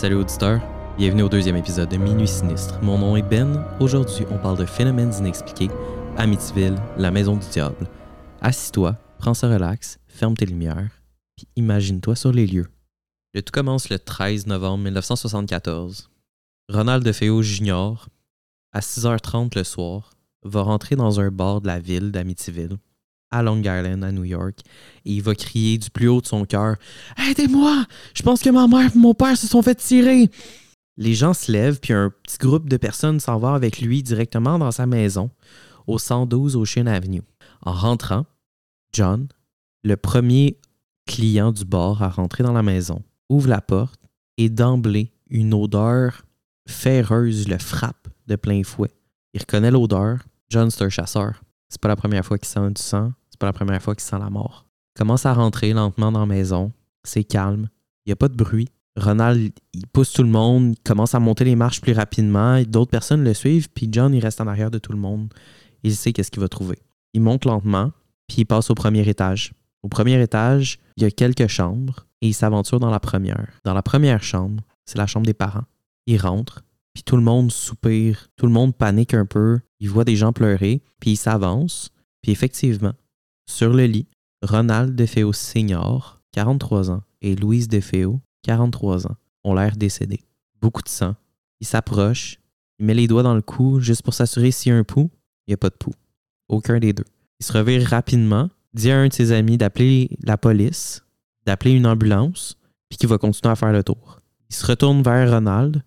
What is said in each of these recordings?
Salut auditeurs, bienvenue au deuxième épisode de Minuit Sinistre. Mon nom est Ben. Aujourd'hui, on parle de phénomènes inexpliqués, Amityville, la maison du diable. Assis-toi, prends ça relax, ferme tes lumières, puis imagine-toi sur les lieux. Le tout commence le 13 novembre 1974. Ronald DeFeo Jr., à 6h30 le soir, va rentrer dans un bar de la ville d'Amityville, à Long Island, à New York, et il va crier du plus haut de son cœur Aidez-moi Je pense que ma mère et mon père se sont fait tirer Les gens se lèvent, puis un petit groupe de personnes s'en va avec lui directement dans sa maison, au 112 Ocean Avenue. En rentrant, John, le premier client du bar à rentrer dans la maison, ouvre la porte et d'emblée, une odeur ferreuse le frappe de plein fouet. Il reconnaît l'odeur. John, c'est un chasseur. C'est pas la première fois qu'il sent du sang. Pas la première fois qu'il sent la mort. Il commence à rentrer lentement dans la maison. C'est calme. Il n'y a pas de bruit. Ronald, il pousse tout le monde. Il commence à monter les marches plus rapidement. D'autres personnes le suivent. Puis John, il reste en arrière de tout le monde. Il sait qu'est-ce qu'il va trouver. Il monte lentement. Puis il passe au premier étage. Au premier étage, il y a quelques chambres. Et il s'aventure dans la première. Dans la première chambre, c'est la chambre des parents. Il rentre, puis tout le monde soupire, tout le monde panique un peu, il voit des gens pleurer, puis il s'avance, puis effectivement, sur le lit, Ronald DeFeo Senior, 43 ans, et Louise DeFeo, 43 ans, ont l'air décédés. Beaucoup de sang. Il s'approche, il met les doigts dans le cou juste pour s'assurer s'il y a un pouls. Il n'y a pas de pouls. Aucun des deux. Il se revire rapidement, dit à un de ses amis d'appeler la police, d'appeler une ambulance, puis qu'il va continuer à faire le tour. Il se retourne vers Ronald,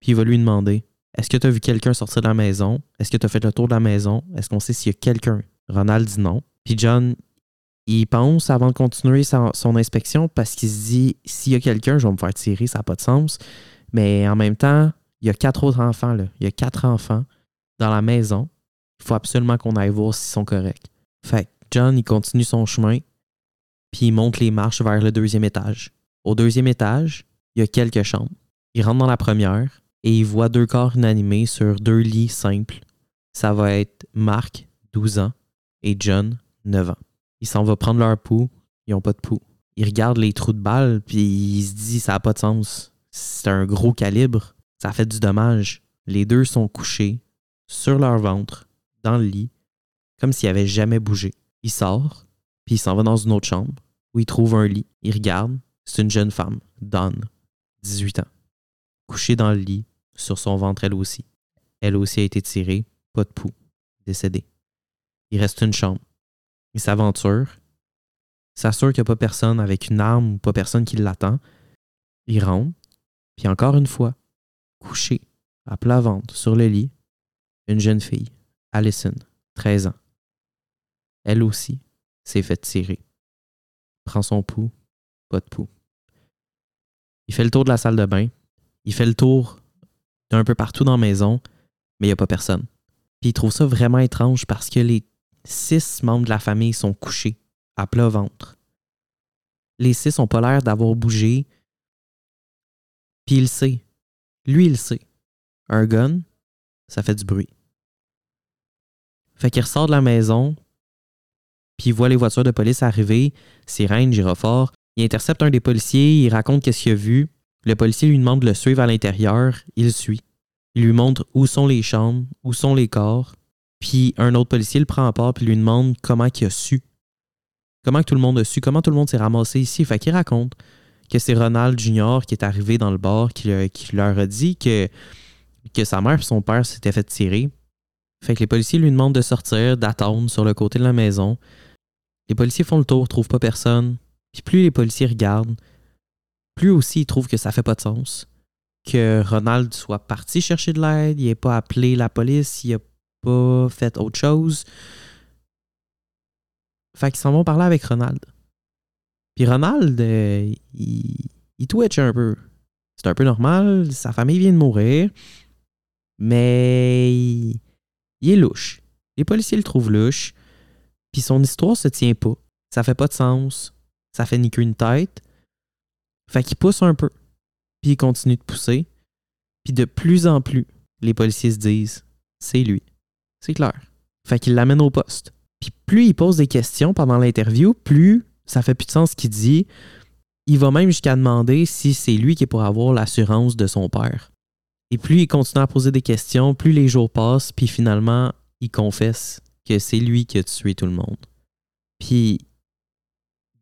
puis il va lui demander Est-ce que tu as vu quelqu'un sortir de la maison? Est-ce que tu as fait le tour de la maison? Est-ce qu'on sait s'il y a quelqu'un Ronald dit non. Puis John, il pense avant de continuer son, inspection parce qu'il se dit S'il y a quelqu'un, je vais me faire tirer, ça n'a pas de sens. Mais en même temps, il y a quatre autres enfants. Là. Il y a quatre enfants dans la maison. Il faut absolument qu'on aille voir s'ils sont corrects. Fait que John, il continue son chemin, puis il monte les marches vers le deuxième étage. Au deuxième étage, il y a quelques chambres. Il rentre dans la première et il voit deux corps inanimés sur deux lits simples. Ça va être Marc, 12 ans, et John, 9 ans. Il s'en va prendre leur pouls. Ils n'ont pas de pouls. Il regarde les trous de balles, puis il se dit ça n'a pas de sens. C'est un gros calibre. Ça fait du dommage. Les deux sont couchés sur leur ventre, dans le lit, comme s'ils n'avaient jamais bougé. Il sort, puis il s'en va dans une autre chambre où il trouve un lit. Il regarde, c'est une jeune femme, Dawn, 18 ans, couchée dans le lit, sur son ventre elle aussi. Elle aussi a été tirée, pas de pouls, décédée. Il reste une chambre. Il s'aventure, s'assure qu'il n'y a pas personne avec une arme ou pas personne qui l'attend. Il rentre, puis encore une fois, couché, à plat ventre, sur le lit, une jeune fille, Allison, 13 ans. Elle aussi s'est fait tirer. Prend son pouls, pas de pouls. Il fait le tour de la salle de bain. Il fait le tour d'un peu partout dans la maison, mais il n'y a pas personne. Puis il trouve ça vraiment étrange parce que les six membres de la famille sont couchés, à plat ventre. Les six n'ont pas l'air d'avoir bougé. Puis il sait. Lui, il sait. Un gun, ça fait du bruit. Fait qu'il ressort de la maison, puis il voit les voitures de police arriver, sirène, gyrophare. Il intercepte un des policiers, il raconte qu'est-ce qu'il a vu. Le policier lui demande de le suivre à l'intérieur, il le suit. Il lui montre où sont les chambres, où sont les corps. Puis un autre policier le prend à part puis lui demande comment il a su. Comment tout le monde a su, comment tout le monde s'est ramassé ici. Fait qu'il raconte que c'est Ronald Jr. qui est arrivé dans le bar, qui, leur a dit que, sa mère et son père s'étaient fait tirer. Fait que les policiers lui demandent de sortir, d'attendre sur le côté de la maison. Les policiers font le tour, trouvent pas personne. Puis plus les policiers regardent, plus aussi ils trouvent que ça fait pas de sens. Que Ronald soit parti chercher de l'aide, il n'ait pas appelé la police, il pas fait autre chose. Fait qu'ils s'en vont parler avec Ronald. Puis Ronald, euh, il, il twitch un peu. C'est un peu normal, sa famille vient de mourir. Mais il, il est louche. Les policiers le trouvent louche. Puis son histoire se tient pas. Ça fait pas de sens. Ça fait ni qu'une tête. Fait qu'il pousse un peu. Puis il continue de pousser. Puis de plus en plus, les policiers se disent c'est lui. C'est clair. Fait qu'il l'amène au poste. Puis plus il pose des questions pendant l'interview, plus ça fait plus de sens ce qu'il dit. il va même jusqu'à demander si c'est lui qui est pour avoir l'assurance de son père. Et plus il continue à poser des questions, plus les jours passent, puis finalement, il confesse que c'est lui qui a tué tout le monde. Puis,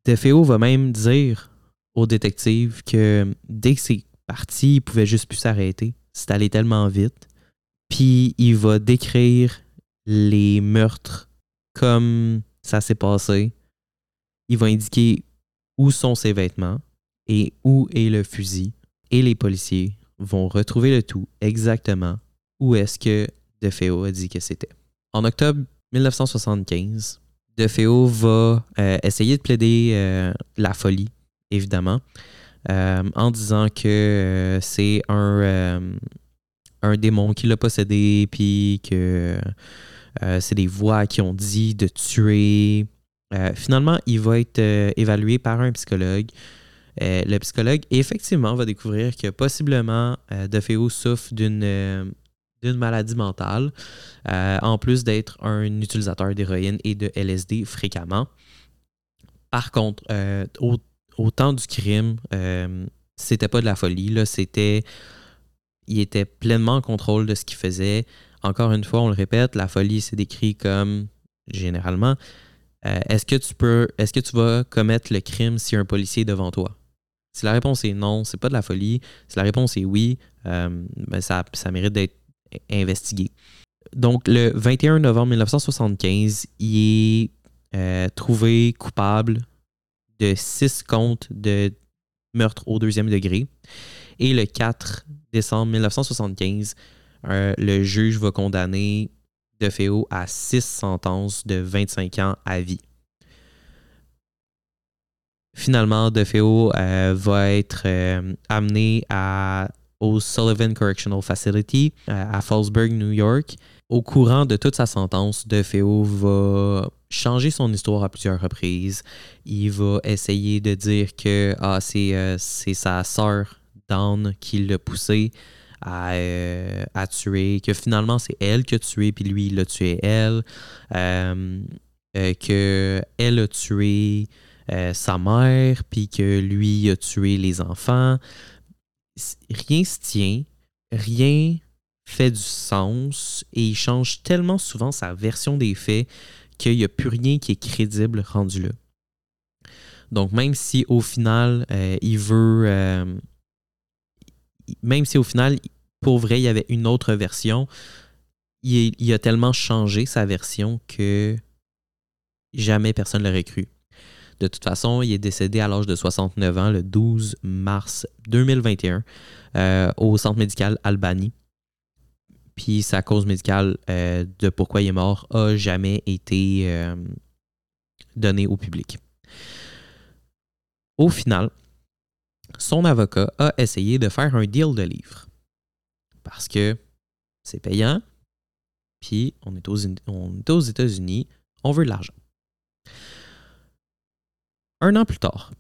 DeFeo va même dire au détective que dès que c'est parti, il pouvait juste plus s'arrêter. C'est allé tellement vite. Puis, il va décrire les meurtres comme ça s'est passé. Il va indiquer où sont ses vêtements et où est le fusil. Et les policiers vont retrouver le tout exactement où est-ce que DeFeo a dit que c'était. En octobre 1975, DeFeo va euh, essayer de plaider euh, la folie, évidemment, euh, en disant que c'est un, un démon qui l'a possédé, puis que c'est des voix qui ont dit de tuer. finalement, il va être évalué par un psychologue. le psychologue, effectivement, va découvrir que possiblement DeFeo souffre d'une maladie mentale, euh, en plus d'être un utilisateur d'héroïne et de LSD fréquemment. Par contre, euh, au, temps du crime, euh, c'était pas de la folie. C'était, il était pleinement en contrôle de ce qu'il faisait. Encore une fois, on le répète, la folie, c'est décrit comme généralement. est-ce que tu peux, est-ce que tu vas commettre le crime si un policier est devant toi? Si la réponse est non, c'est pas de la folie. Si la réponse est oui, ben ça, ça mérite d'être investigué. Donc, le 21 novembre 1975, il est euh, trouvé coupable de six comptes de meurtre au deuxième degré. Et le 4 décembre 1975, euh, le juge va condamner DeFeo à six sentences de 25 ans à vie. Finalement, DeFeo euh, va être amené à au Sullivan Correctional Facility euh, à Fallsburg, New York. Au courant de toute sa sentence, DeFeo va changer son histoire à plusieurs reprises. Il va essayer de dire que ah, c'est, euh, sa sœur, Dawn, qui l'a poussé à, euh, à, tuer, que finalement c'est elle qui a tué, puis lui, il l'a tué elle. que elle a tué sa mère, puis que lui a tué les enfants rien se tient, rien fait du sens et il change tellement souvent sa version des faits qu'il n'y a plus rien qui est crédible rendu là. Donc même si au final euh, il veut, euh, même si au final pour vrai il y avait une autre version, il, a tellement changé sa version que jamais personne ne l'aurait cru. De toute façon, il est décédé à l'âge de 69 ans le 12 mars 2021 euh, au centre médical Albany. Puis sa cause médicale euh, de pourquoi il est mort a jamais été euh, donnée au public. Au final, son avocat a essayé de faire un deal de livres. Parce que c'est payant, puis on est aux États-Unis, on veut de l'argent. Un an plus tard,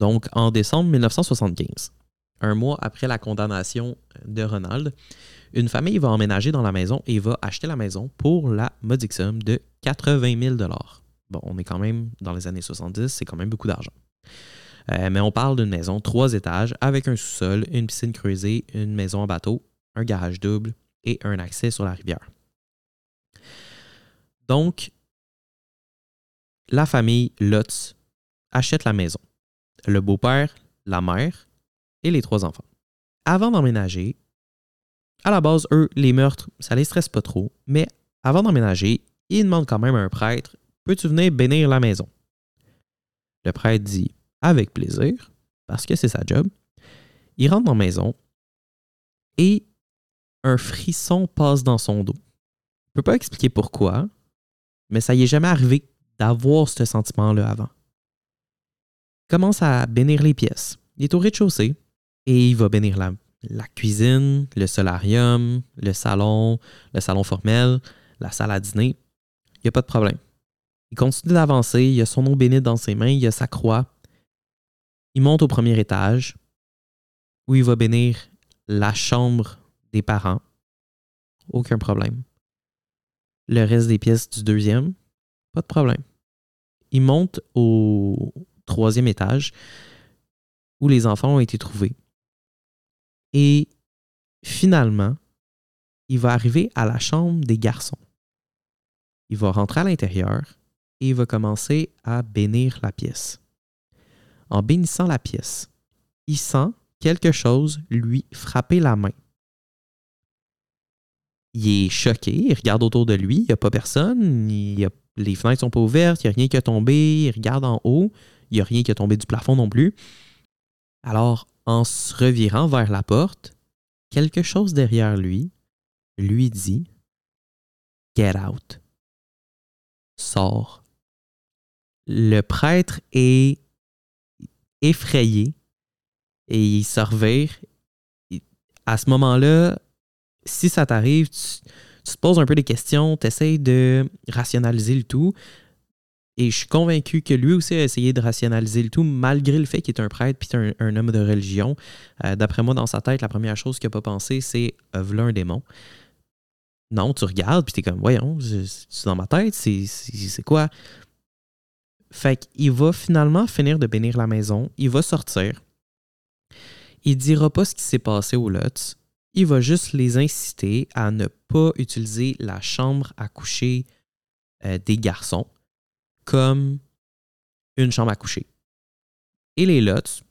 donc en décembre 1975, un mois après la condamnation de Ronald, une famille va emménager dans la maison et va acheter la maison pour la modique somme de 80 000 Bon, on est quand même dans les années 70, c'est quand même beaucoup d'argent. Euh, mais on parle d'une maison trois étages avec un sous-sol, une piscine creusée, une maison en bateau, un garage double et un accès sur la rivière. Donc, la famille Lutz achète la maison. Le beau-père, la mère et les trois enfants. Avant d'emménager, à la base, eux, les meurtres, ça les stresse pas trop, mais avant d'emménager, ils demandent quand même à un prêtre Peux-tu venir bénir la maison Le prêtre dit Avec plaisir, parce que c'est sa job. Il rentre dans la maison et un frisson passe dans son dos. Je ne peux pas expliquer pourquoi, mais ça y est jamais arrivé d'avoir ce sentiment-là avant commence à bénir les pièces. Il est au rez-de-chaussée et il va bénir la, cuisine, le solarium, le salon, le salon formel, la salle à dîner. Il n'y a pas de problème. Il continue d'avancer, il a son eau bénite dans ses mains, il a sa croix. Il monte au premier étage où il va bénir la chambre des parents. Aucun problème. Le reste des pièces du deuxième, pas de problème. Il monte au, troisième étage. où les enfants ont été trouvés. Et finalement, il va arriver à la chambre des garçons. Il va rentrer à l'intérieur et il va commencer à bénir la pièce. En bénissant la pièce, il sent quelque chose lui frapper la main. Il est choqué, il regarde autour de lui, il n'y a pas personne, les fenêtres sont pas ouvertes, il n'y a rien qui a tombé, il regarde en haut, il n'y a rien qui a tombé du plafond non plus. Alors, en se revirant vers la porte, quelque chose derrière lui lui dit Get out. Sors. Le prêtre est effrayé et il se revire. À ce moment-là, si ça t'arrive, tu, te poses un peu des questions, tu essaies de rationaliser le tout. Et je suis convaincu que lui aussi a essayé de rationaliser le tout, malgré le fait qu'il est un prêtre puis un, homme de religion. Euh, d'après moi, dans sa tête, la première chose qu'il n'a pas pensé, c'est euh, voilà un démon. Non, tu regardes, puis tu es comme, voyons, c'est dans ma tête, c'est quoi? Fait qu'il va finalement finir de bénir la maison, il va sortir. Il dira pas ce qui s'est passé au Lutz. Il va juste les inciter à ne pas utiliser la chambre à coucher euh, des garçons comme une chambre à coucher. Et les Lutz,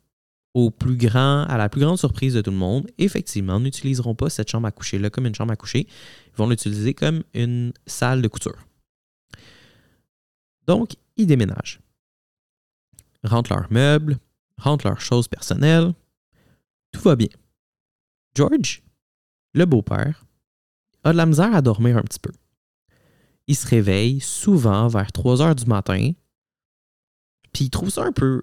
au plus grand, à la plus grande surprise de tout le monde, effectivement, n'utiliseront pas cette chambre à coucher-là comme une chambre à coucher. Ils vont l'utiliser comme une salle de couture. Donc, ils déménagent. Rentrent leurs meubles, rentrent leurs choses personnelles. Tout va bien. George, le beau-père, a de la misère à dormir un petit peu. Il se réveille souvent vers 3 heures du matin, puis il trouve ça un peu,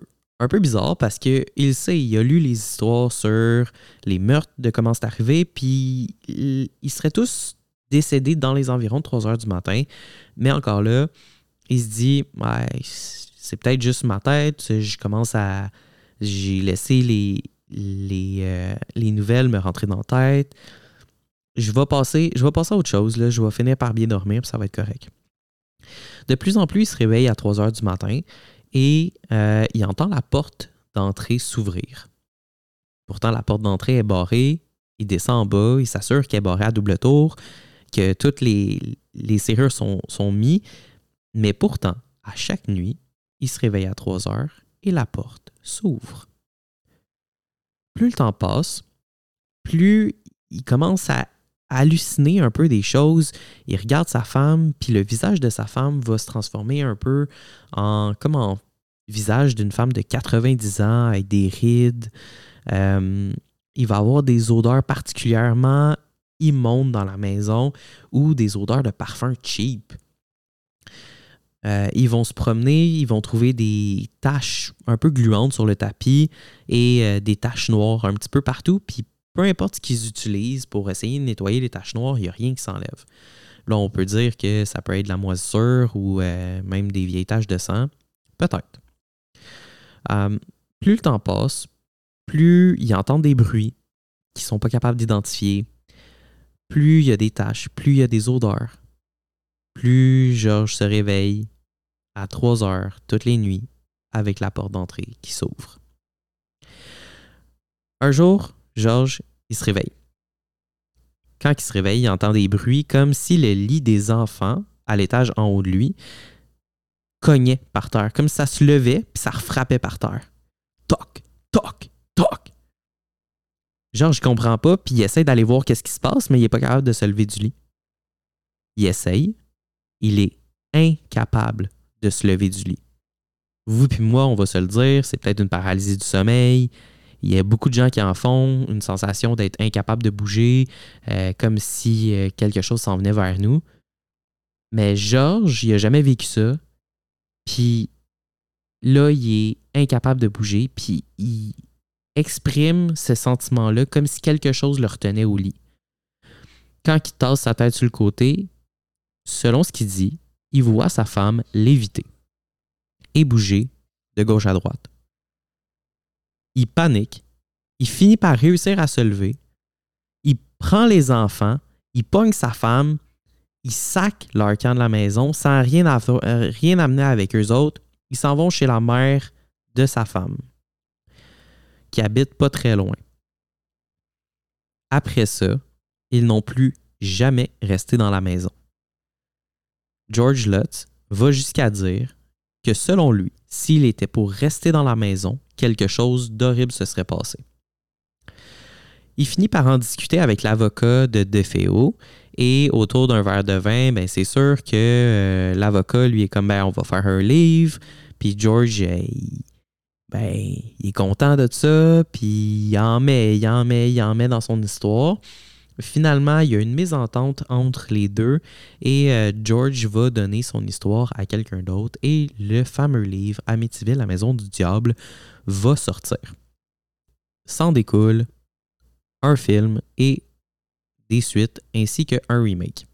bizarre parce qu'il sait, il a lu les histoires sur les meurtres de comment c'est arrivé, puis ils seraient tous décédés dans les environs de 3 heures du matin. Mais encore là, il se dit, ouais, c'est peut-être juste ma tête, je commence à. J'ai laissé les, les, euh, les nouvelles me rentrer dans la tête. Je vais passer, je vais passer à autre chose, là. je vais finir par bien dormir, puis ça va être correct. De plus en plus, il se réveille à 3 heures du matin et euh, il entend la porte d'entrée s'ouvrir. Pourtant, la porte d'entrée est barrée. Il descend en bas, il s'assure qu'elle est barrée à double tour, que toutes les, les serrures sont, sont mises. Mais pourtant, à chaque nuit, il se réveille à 3 heures et la porte s'ouvre. Plus le temps passe, plus il commence à halluciner un peu des choses. Il regarde sa femme, puis le visage de sa femme va se transformer un peu en comme en visage d'une femme de 90 ans avec des rides. Euh, il va avoir des odeurs particulièrement immondes dans la maison ou des odeurs de parfum cheap. Euh, ils vont se promener, ils vont trouver des taches un peu gluantes sur le tapis et euh, des taches noires un petit peu partout. Puis peu importe ce qu'ils utilisent pour essayer de nettoyer les taches noires, il n'y a rien qui s'enlève. Là, on peut dire que ça peut être de la moisissure ou euh, même des vieilles taches de sang. Peut-être. plus le temps passe, plus ils entendent des bruits qu'ils ne sont pas capables d'identifier, plus il y a des taches, plus il y a des odeurs, plus Georges se réveille à 3 heures toutes les nuits avec la porte d'entrée qui s'ouvre. Un jour, Georges, il se réveille. Quand il se réveille, il entend des bruits comme si le lit des enfants, à l'étage en haut de lui, cognait par terre, comme si ça se levait puis ça refrappait par terre. Toc, toc, toc. Georges ne comprend pas, puis il essaie d'aller voir qu'est-ce qui se passe, mais il n'est pas capable de se lever du lit. Il essaye, il est incapable de se lever du lit. Vous puis moi, on va se le dire, c'est peut-être une paralysie du sommeil. Il y a beaucoup de gens qui en font, une sensation d'être incapable de bouger, euh, comme si euh, quelque chose s'en venait vers nous. Mais Georges, il n'a jamais vécu ça. Puis là, il est incapable de bouger, puis il exprime ce sentiment-là comme si quelque chose le retenait au lit. Quand il tasse sa tête sur le côté, selon ce qu'il dit, il voit sa femme léviter et bouger de gauche à droite. Il panique, il finit par réussir à se lever, il prend les enfants, il pogne sa femme, il sac leur camp de la maison sans rien, euh, rien amener avec eux autres. Ils s'en vont chez la mère de sa femme. qui habite pas très loin. Après ça, ils n'ont plus jamais resté dans la maison. George Lutz va jusqu'à dire que selon lui, s'il était pour rester dans la maison, quelque chose d'horrible se serait passé. Il finit par en discuter avec l'avocat de DeFeo et autour d'un verre de vin, ben c'est sûr que euh, l'avocat lui est comme ben on va faire un livre, puis George euh, ben il est content de ça, puis il en met, il en met, il en met dans son histoire. Finalement, il y a une mésentente entre les deux et euh, George va donner son histoire à quelqu'un d'autre et le fameux livre Amityville, la maison du diable, va sortir. S'en découle un film et des suites ainsi qu'un remake.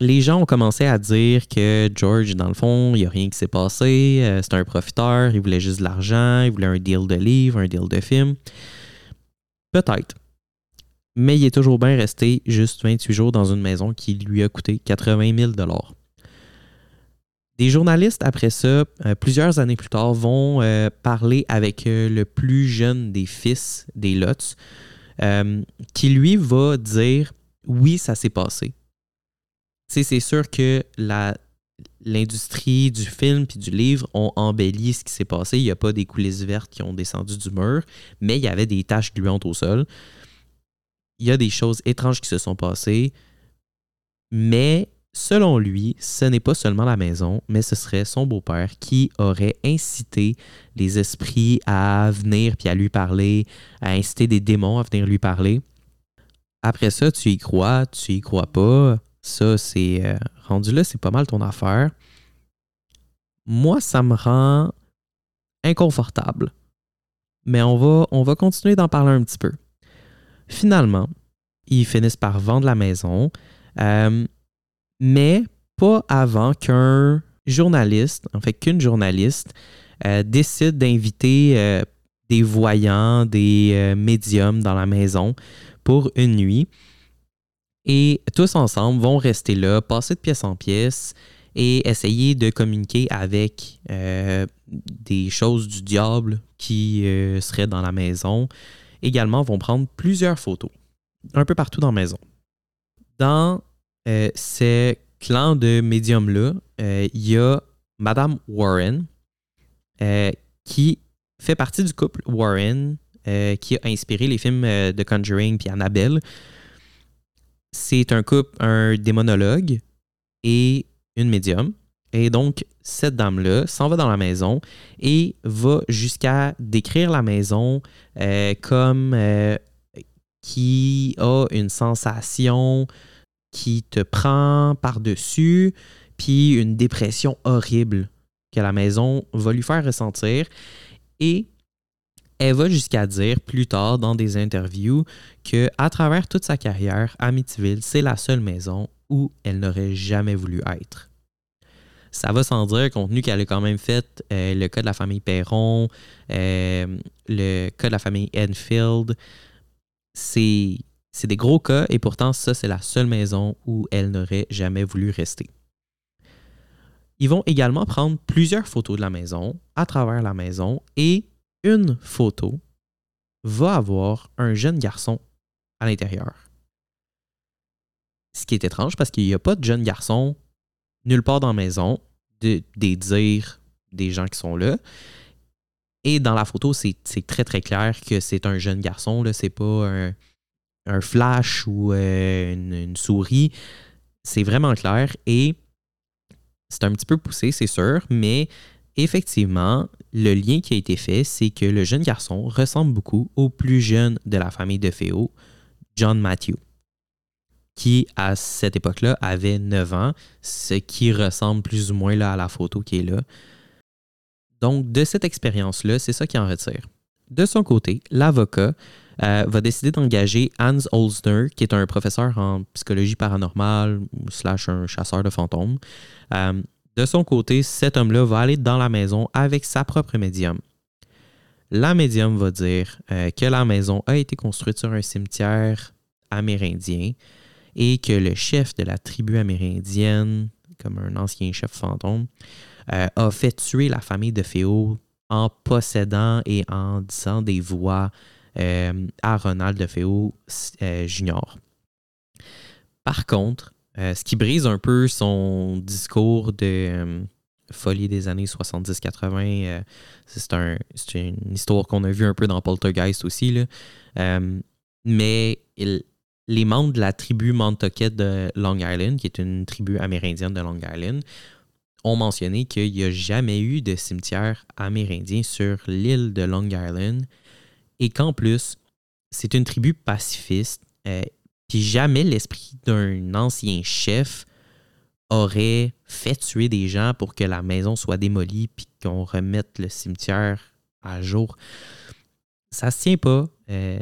Les gens ont commencé à dire que George, dans le fond, il n'y a rien qui s'est passé, euh, c'est un profiteur, il voulait juste de l'argent, il voulait un deal de livre, un deal de film. Peut-être mais il est toujours bien resté juste 28 jours dans une maison qui lui a coûté 80 000 Des journalistes, après ça, euh, plusieurs années plus tard, vont euh, parler avec euh, le plus jeune des fils des Lots, qui lui va dire oui, ça s'est passé. C'est sûr que l'industrie du film puis du livre ont embelli ce qui s'est passé. Il n'y a pas des coulisses vertes qui ont descendu du mur, mais il y avait des taches gluantes au sol il y a des choses étranges qui se sont passées, mais selon lui, ce n'est pas seulement la maison, mais ce serait son beau-père qui aurait incité les esprits à venir puis à lui parler, à inciter des démons à venir lui parler. Après ça, tu y crois, tu y crois pas. Ça, c'est euh, rendu là, c'est pas mal ton affaire. Moi, ça me rend inconfortable. Mais on va, on va continuer d'en parler un petit peu. Finalement, ils finissent par vendre la maison, euh, mais pas avant qu'un journaliste, en fait qu'une journaliste, euh, décide d'inviter euh, des voyants, des médiums dans la maison pour une nuit. Et tous ensemble vont rester là, passer de pièce en pièce et essayer de communiquer avec des choses du diable qui seraient dans la maison, également vont prendre plusieurs photos, un peu partout dans la maison. Dans euh, ces clans de médiums-là, euh, il y a Madame Warren, euh, qui fait partie du couple Warren, qui a inspiré les films de Conjuring puis Annabelle. C'est un couple, un démonologue et une médium. Et donc, cette dame-là s'en va dans la maison et va jusqu'à décrire la maison euh, comme euh, qui a une sensation qui te prend par-dessus, puis une dépression horrible que la maison va lui faire ressentir. Et elle va jusqu'à dire plus tard dans des interviews que à travers toute sa carrière, Amityville, c'est la seule maison où elle n'aurait jamais voulu être. Ça va sans dire, compte tenu qu'elle a quand même fait euh, le cas de la famille Perron, euh, le cas de la famille Enfield. C'est des gros cas et pourtant, ça, c'est la seule maison où elle n'aurait jamais voulu rester. Ils vont également prendre plusieurs photos de la maison, à travers la maison, et une photo va avoir un jeune garçon à l'intérieur. Ce qui est étrange parce qu'il n'y a pas de jeune garçon nulle part dans la maison, de, des dires des gens qui sont là. Et dans la photo, c'est très très clair que c'est un jeune garçon. Ce n'est pas un, flash ou euh, une, souris. C'est vraiment clair et c'est un petit peu poussé, c'est sûr, mais effectivement, le lien qui a été fait, c'est que le jeune garçon ressemble beaucoup au plus jeune de la famille de Féo, John Matthew qui, à cette époque-là, avait 9 ans, ce qui ressemble plus ou moins à la photo qui est là. Donc, de cette expérience-là, c'est ça qui en retire. De son côté, l'avocat euh, va décider d'engager Hans Olsner, qui est un professeur en psychologie paranormale slash un chasseur de fantômes. Euh, de son côté, cet homme-là va aller dans la maison avec sa propre médium. La médium va dire euh, que la maison a été construite sur un cimetière amérindien et que le chef de la tribu amérindienne, comme un ancien chef fantôme, euh, a fait tuer la famille de Féo en possédant et en disant des voix euh, à Ronald DeFeo euh, Jr. Par contre, euh, ce qui brise un peu son discours de folie des années 70-80, c'est une histoire qu'on a vue un peu dans Poltergeist aussi, là. mais les membres de la tribu Nantucket de Long Island, qui est une tribu amérindienne de Long Island, ont mentionné qu'il n'y a jamais eu de cimetière amérindien sur l'île de Long Island et qu'en plus, c'est une tribu pacifiste. Euh, puis jamais l'esprit d'un ancien chef aurait fait tuer des gens pour que la maison soit démolie puis qu'on remette le cimetière à jour. Ça se tient pas. Euh,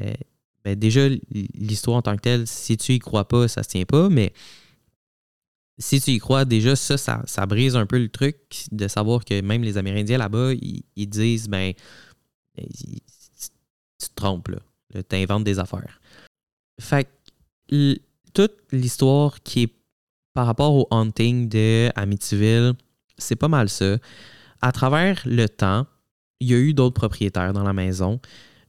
ben déjà, l'histoire en tant que telle, si tu y crois pas, ça se tient pas, mais si tu y crois, déjà, ça, ça, brise un peu le truc de savoir que même les Amérindiens là-bas, ils, disent, ben, tu te trompes, là. Tu inventes des affaires. Fait que toute l'histoire qui est par rapport au hunting de Amityville, c'est pas mal ça. À travers le temps, il y a eu d'autres propriétaires dans la maison.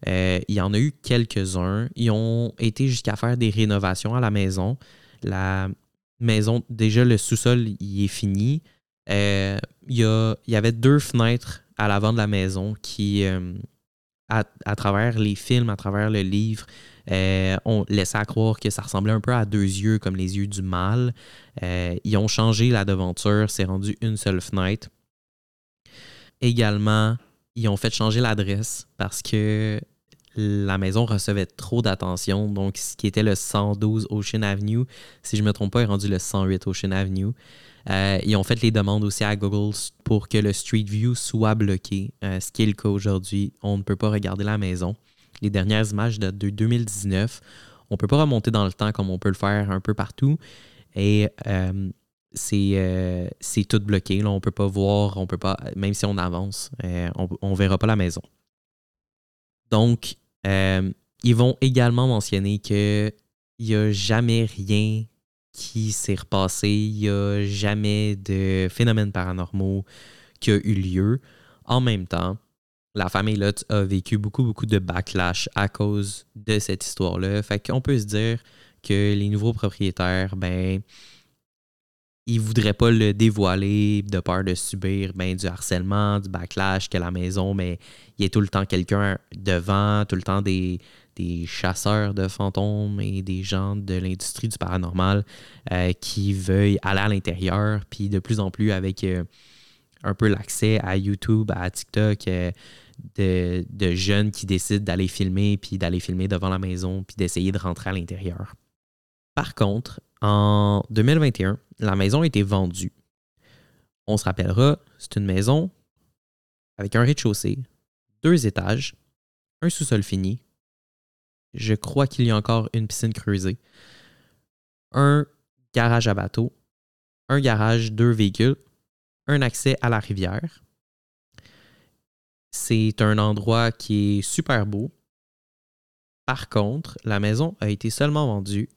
Euh, il y en a eu quelques-uns. Ils ont été jusqu'à faire des rénovations à la maison. La maison, déjà le sous-sol, il est fini. Euh, il, y avait deux fenêtres à l'avant de la maison qui, euh, à, travers les films, à travers le livre, on laissait croire que ça ressemblait un peu à deux yeux, comme les yeux du mal. ils ont changé la devanture, c'est rendu une seule fenêtre. Également, ils ont fait changer l'adresse parce que la maison recevait trop d'attention. Donc, ce qui était le 112 Ocean Avenue, si je ne me trompe pas, est rendu le 108 Ocean Avenue. Euh, ils ont fait les demandes aussi à Google pour que le Street View soit bloqué, euh, ce qui est le cas aujourd'hui. On ne peut pas regarder la maison. Les dernières images datent de 2019. On ne peut pas remonter dans le temps comme on peut le faire un peu partout. Et euh, c'est tout bloqué. On ne peut pas voir, on peut pas, même si on avance, on ne verra pas la maison. Donc, euh, ils vont également mentionner qu'il n'y a jamais rien qui s'est repassé, il n'y a jamais de phénomènes paranormaux qui a eu lieu. En même temps, la famille Lutz a vécu beaucoup, beaucoup de backlash à cause de cette histoire-là. Fait qu'on peut se dire que les nouveaux propriétaires, ben, ils voudraient pas le dévoiler de peur de subir ben, du harcèlement, du backlash, que la maison, mais il y a tout le temps quelqu'un devant, tout le temps des, chasseurs de fantômes et des gens de l'industrie du paranormal euh, qui veuillent aller à l'intérieur, puis de plus en plus avec euh, un peu l'accès à YouTube, à TikTok, euh, de, de, jeunes qui décident d'aller filmer, puis d'aller filmer devant la maison, puis d'essayer de rentrer à l'intérieur. Par contre, en 2021, la maison a été vendue. On se rappellera, c'est une maison avec un rez-de-chaussée, deux étages, un sous-sol fini. Je crois qu'il y a encore une piscine creusée, un garage à bateau, un garage, deux véhicules, un accès à la rivière. C'est un endroit qui est super beau. Par contre, la maison a été seulement vendue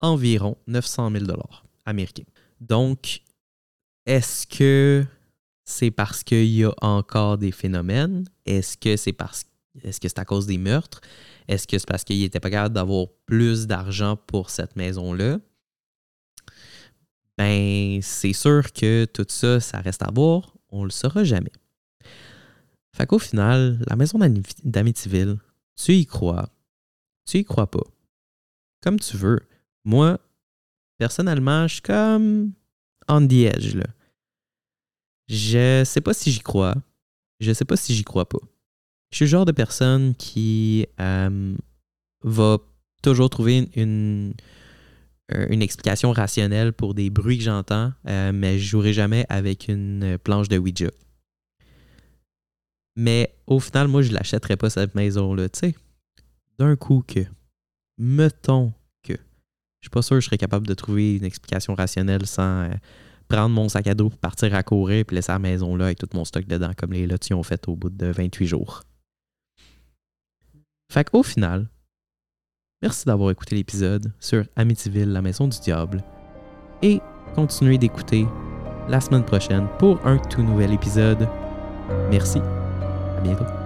environ 900 000 américains. Donc, est-ce que c'est parce qu'il y a encore des phénomènes? Est-ce que c'est parce est-ce que c'est à cause des meurtres? Est-ce que c'est parce qu'il n'était pas capable d'avoir plus d'argent pour cette maison-là? Ben, c'est sûr que tout ça, ça reste à voir. On le saura jamais. Fait qu'au final, la maison d'Amityville, tu y crois, tu y crois pas. Comme tu veux. Moi, personnellement, je suis comme on the edge, là. Je sais pas si j'y crois. Je sais pas si j'y crois pas. Je suis le genre de personne qui euh, va toujours trouver une, euh, une, explication rationnelle pour des bruits que j'entends, euh, mais je jouerai jamais avec une planche de Ouija. Mais au final, moi, je l'achèterais pas cette maison-là, tu sais. D'un coup que, mettons je suis pas sûr que je serais capable de trouver une explication rationnelle sans euh, prendre mon sac à dos pour partir à courir et laisser la maison là avec tout mon stock dedans comme les lotis ont fait au bout de 28 jours. Fait qu'au final, merci d'avoir écouté l'épisode sur Amityville, la maison du diable. Et continuez d'écouter la semaine prochaine pour un tout nouvel épisode. Merci. À bientôt.